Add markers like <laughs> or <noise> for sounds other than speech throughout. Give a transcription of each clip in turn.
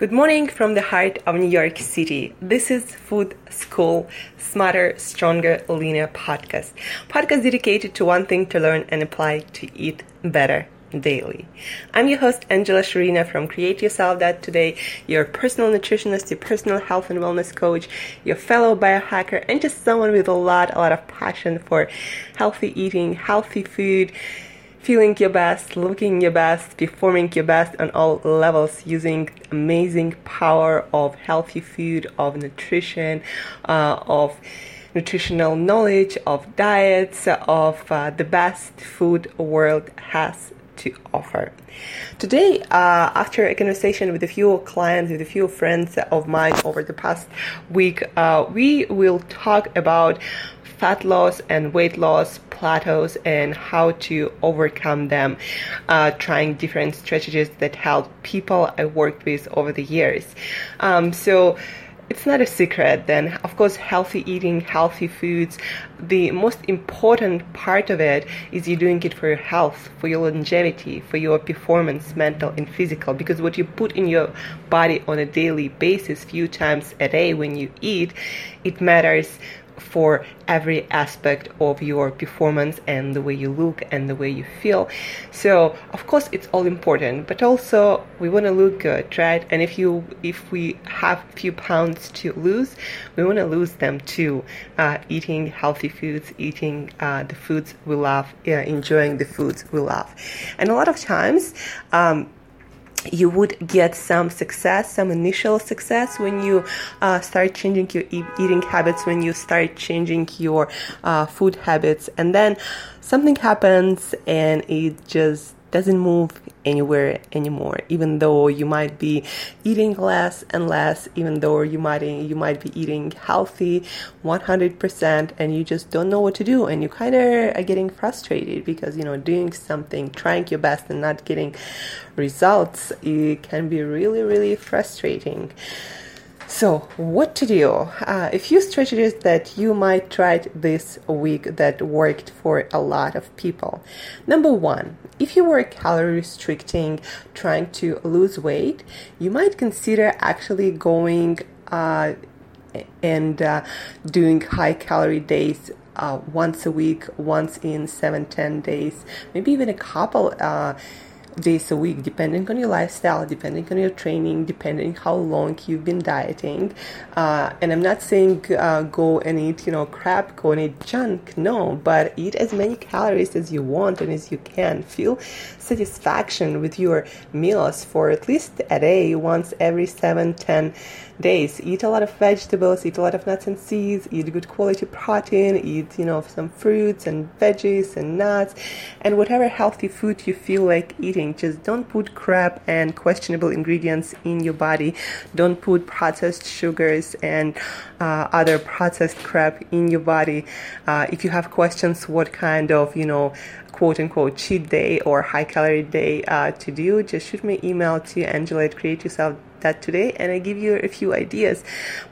Good morning from the heart of New York City. This is Food School Smarter, Stronger, Leaner podcast. Podcast dedicated to one thing to learn and apply to eat better daily. I'm your host Angela Shurina from Create Yourself That Today, your personal nutritionist, your personal health and wellness coach, your fellow biohacker, and just someone with a lot, a lot of passion for healthy eating, healthy food feeling your best, looking your best, performing your best on all levels using amazing power of healthy food, of nutrition, uh, of nutritional knowledge, of diets, of uh, the best food world has to offer. Today, uh, after a conversation with a few clients, with a few friends of mine over the past week, uh, we will talk about fat loss and weight loss plateaus and how to overcome them, uh, trying different strategies that help people I worked with over the years. Um, so, it's not a secret then of course healthy eating healthy foods the most important part of it is you're doing it for your health for your longevity for your performance mental and physical because what you put in your body on a daily basis few times a day when you eat it matters for every aspect of your performance and the way you look and the way you feel. So, of course, it's all important, but also we want to look good, right? And if you if we have few pounds to lose, we want to lose them too. Uh, eating healthy foods, eating uh, the foods we love, yeah, enjoying the foods we love, and a lot of times. Um, you would get some success, some initial success when you uh, start changing your e- eating habits, when you start changing your uh, food habits, and then something happens and it just doesn't move anywhere anymore even though you might be eating less and less even though you might you might be eating healthy 100% and you just don't know what to do and you kind of are getting frustrated because you know doing something trying your best and not getting results it can be really really frustrating so, what to do? Uh, a few strategies that you might try this week that worked for a lot of people. Number one, if you were calorie restricting, trying to lose weight, you might consider actually going uh, and uh, doing high calorie days uh, once a week, once in seven, ten days, maybe even a couple uh, days a week, depending on your lifestyle, depending on your training, depending how long you've been dieting. Uh, and I'm not saying uh, go and eat, you know, crap, go and eat junk. No, but eat as many calories as you want and as you can. Feel satisfaction with your meals for at least a day, once every seven, ten days. Eat a lot of vegetables, eat a lot of nuts and seeds, eat good quality protein, eat, you know, some fruits and veggies and nuts, and whatever healthy food you feel like eating. Just don't put crap and questionable ingredients in your body. Don't put processed sugars and uh, other processed crap in your body. Uh, if you have questions, what kind of, you know, quote unquote cheat day or high calorie day uh, to do, just shoot me email to Angela at Create Yourself that today and I give you a few ideas.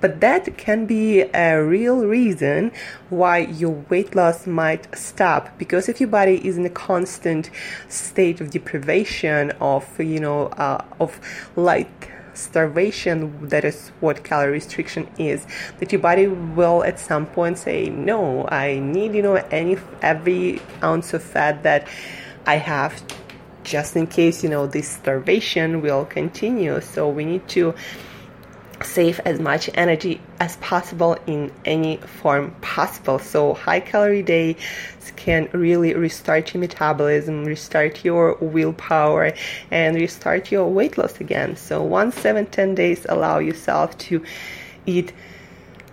But that can be a real reason why your weight loss might stop because if your body is in a constant state of deprivation of you know uh, of light starvation that is what calorie restriction is that your body will at some point say no i need you know any every ounce of fat that i have just in case you know this starvation will continue. So we need to save as much energy as possible in any form possible. So high calorie days can really restart your metabolism restart your willpower and restart your weight loss again. So one seven ten days allow yourself to eat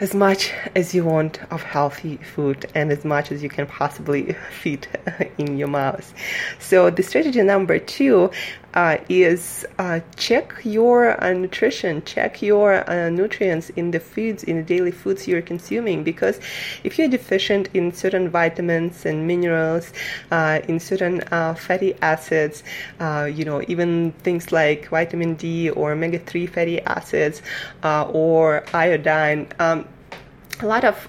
as much as you want of healthy food and as much as you can possibly <laughs> fit <laughs> in your mouth. So the strategy number two uh, is uh, check your uh, nutrition, check your uh, nutrients in the foods, in the daily foods you're consuming. Because if you're deficient in certain vitamins and minerals, uh, in certain uh, fatty acids, you know, even things like vitamin D or omega 3 fatty acids or iodine, um, a lot of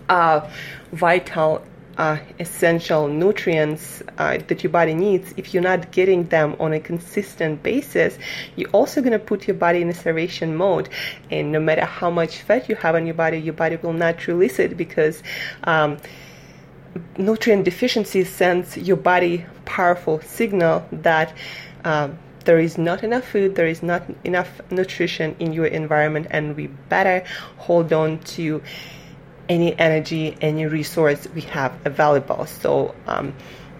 vital uh, essential nutrients uh, that your body needs, if you're not getting them on a consistent basis, you're also going to put your body in a starvation mode. And no matter how much fat you have on your body, your body will not release it because um, nutrient deficiency sends your body powerful signal that. Um, there is not enough food, there is not enough nutrition in your environment, and we better hold on to any energy, any resource we have available. So, um,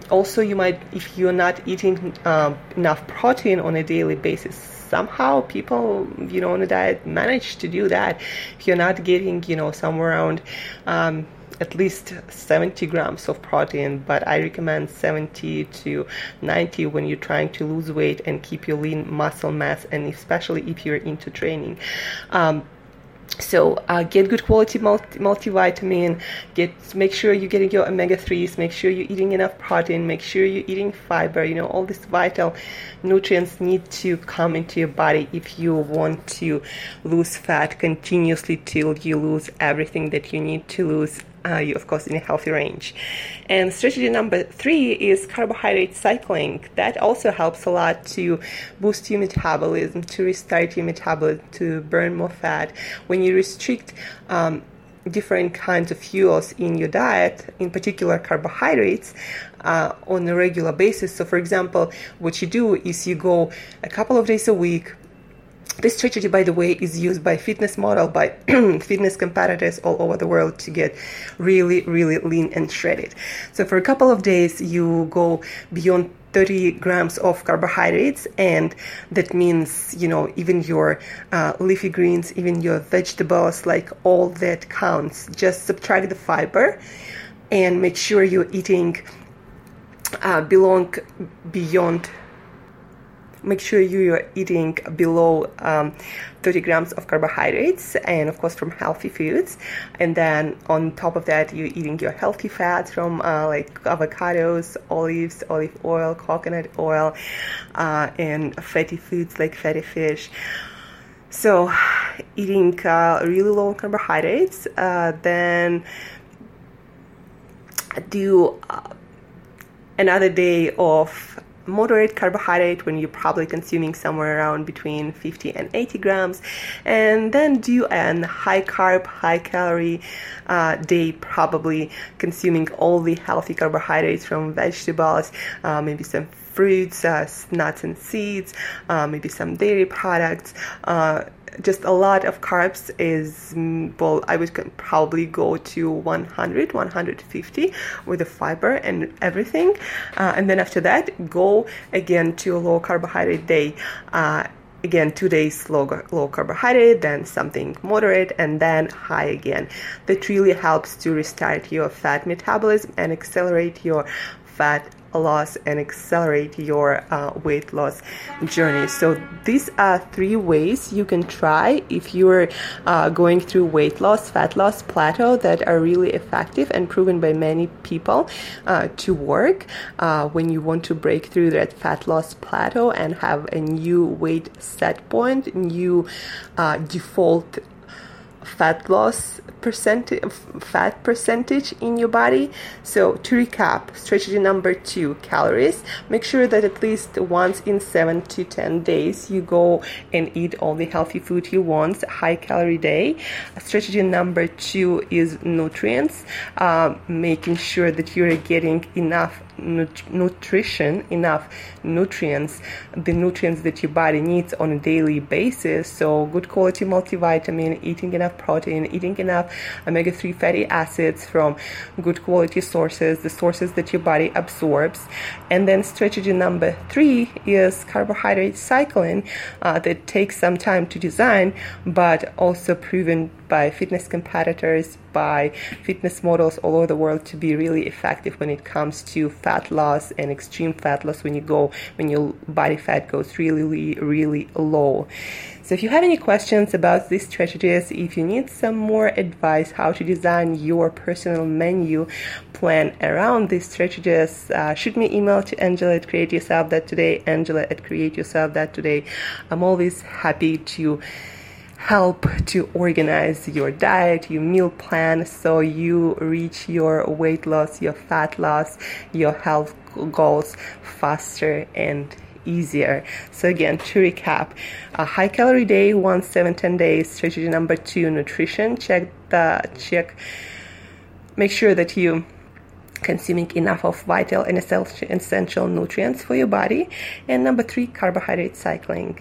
also, you might, if you're not eating um, enough protein on a daily basis, somehow people, you know, on a diet manage to do that. If you're not getting, you know, somewhere around um, at least 70 grams of protein, but I recommend 70 to 90 when you're trying to lose weight and keep your lean muscle mass, and especially if you're into training. Um, so uh, get good quality multi- multivitamin get make sure you're getting your omega-3s make sure you're eating enough protein make sure you're eating fiber you know all these vital nutrients need to come into your body if you want to lose fat continuously till you lose everything that you need to lose uh, you of course in a healthy range. And strategy number three is carbohydrate cycling. That also helps a lot to boost your metabolism, to restart your metabolism, to burn more fat. When you restrict um, different kinds of fuels in your diet, in particular carbohydrates, uh, on a regular basis. So, for example, what you do is you go a couple of days a week this strategy, by the way, is used by fitness model, by <clears throat> fitness competitors all over the world to get really, really lean and shredded. So for a couple of days, you go beyond 30 grams of carbohydrates and that means you know even your uh, leafy greens even your vegetables like all that counts just subtract the fiber and make sure you're eating uh, belong beyond make sure you are eating below um, 30 grams of carbohydrates and of course from healthy foods. And then on top of that you're eating your healthy fats from uh, like avocados olives olive oil coconut oil uh, and fatty foods like fatty fish. So eating uh, really low carbohydrates uh, then do uh, another day of moderate carbohydrate when you're probably consuming somewhere around between 50 and 80 grams. And then do an high carb high calorie uh, day probably consuming all the healthy carbohydrates from vegetables uh, maybe some fruits uh, nuts and seeds uh, maybe some dairy products uh, just a lot of carbs is mm, well i would probably go to 100 150 with the fiber and everything. Uh, and then after that go again to a low carbohydrate day. Uh, again two days low, low carbohydrate then something moderate and then high again. That really helps to restart your fat metabolism and accelerate your fat loss and accelerate your uh, weight loss journey. So these are three ways you can try if you're uh, going through weight loss, fat loss plateau that are really effective and proven by many people uh, to work uh, when you want to break through that fat loss plateau and have a new weight set point, new uh, default fat loss percentage fat percentage in your body. So to recap strategy number two calories. Make sure that at least once in seven to ten days you go and eat all the healthy food you want high calorie day. Strategy number two is nutrients. Uh, making sure that you're getting enough nutrition, enough nutrients, the nutrients that your body needs on a daily basis. So, good quality multivitamin, eating enough protein, eating enough omega 3 fatty acids from good quality sources, the sources that your body absorbs. And then, strategy number three is carbohydrate cycling uh, that takes some time to design, but also proven by fitness competitors, by fitness models all over the world to be really effective when it comes to fat loss and extreme fat loss when you go when your body fat goes really really low. So if you have any questions about these strategies, if you need some more advice how to design your personal menu plan around these strategies, uh, shoot me email to Angela at Create Yourself That Today, Angela at Create Yourself That Today. I'm always happy to help to organize your diet, your meal plan, so you reach your weight loss, your fat loss, your health goals faster and easier. So again, to recap, a high calorie day, one, seven, ten days. Strategy number two, nutrition. Check the check. Make sure that you consuming enough of vital and essential nutrients for your body. And number three, carbohydrate cycling.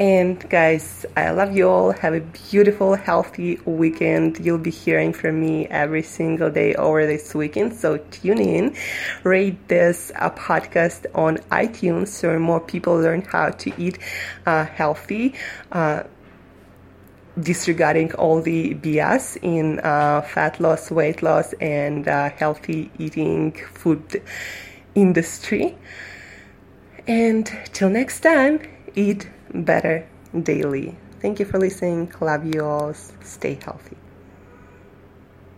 And guys, I love you all. Have a beautiful, healthy weekend. You'll be hearing from me every single day over this weekend. So tune in, rate this uh, podcast on iTunes so more people learn how to eat uh, healthy. Uh, disregarding all the BS in uh, fat loss, weight loss, and uh, healthy eating food industry. And till next time, eat better daily. Thank you for listening. Love you all. Stay healthy.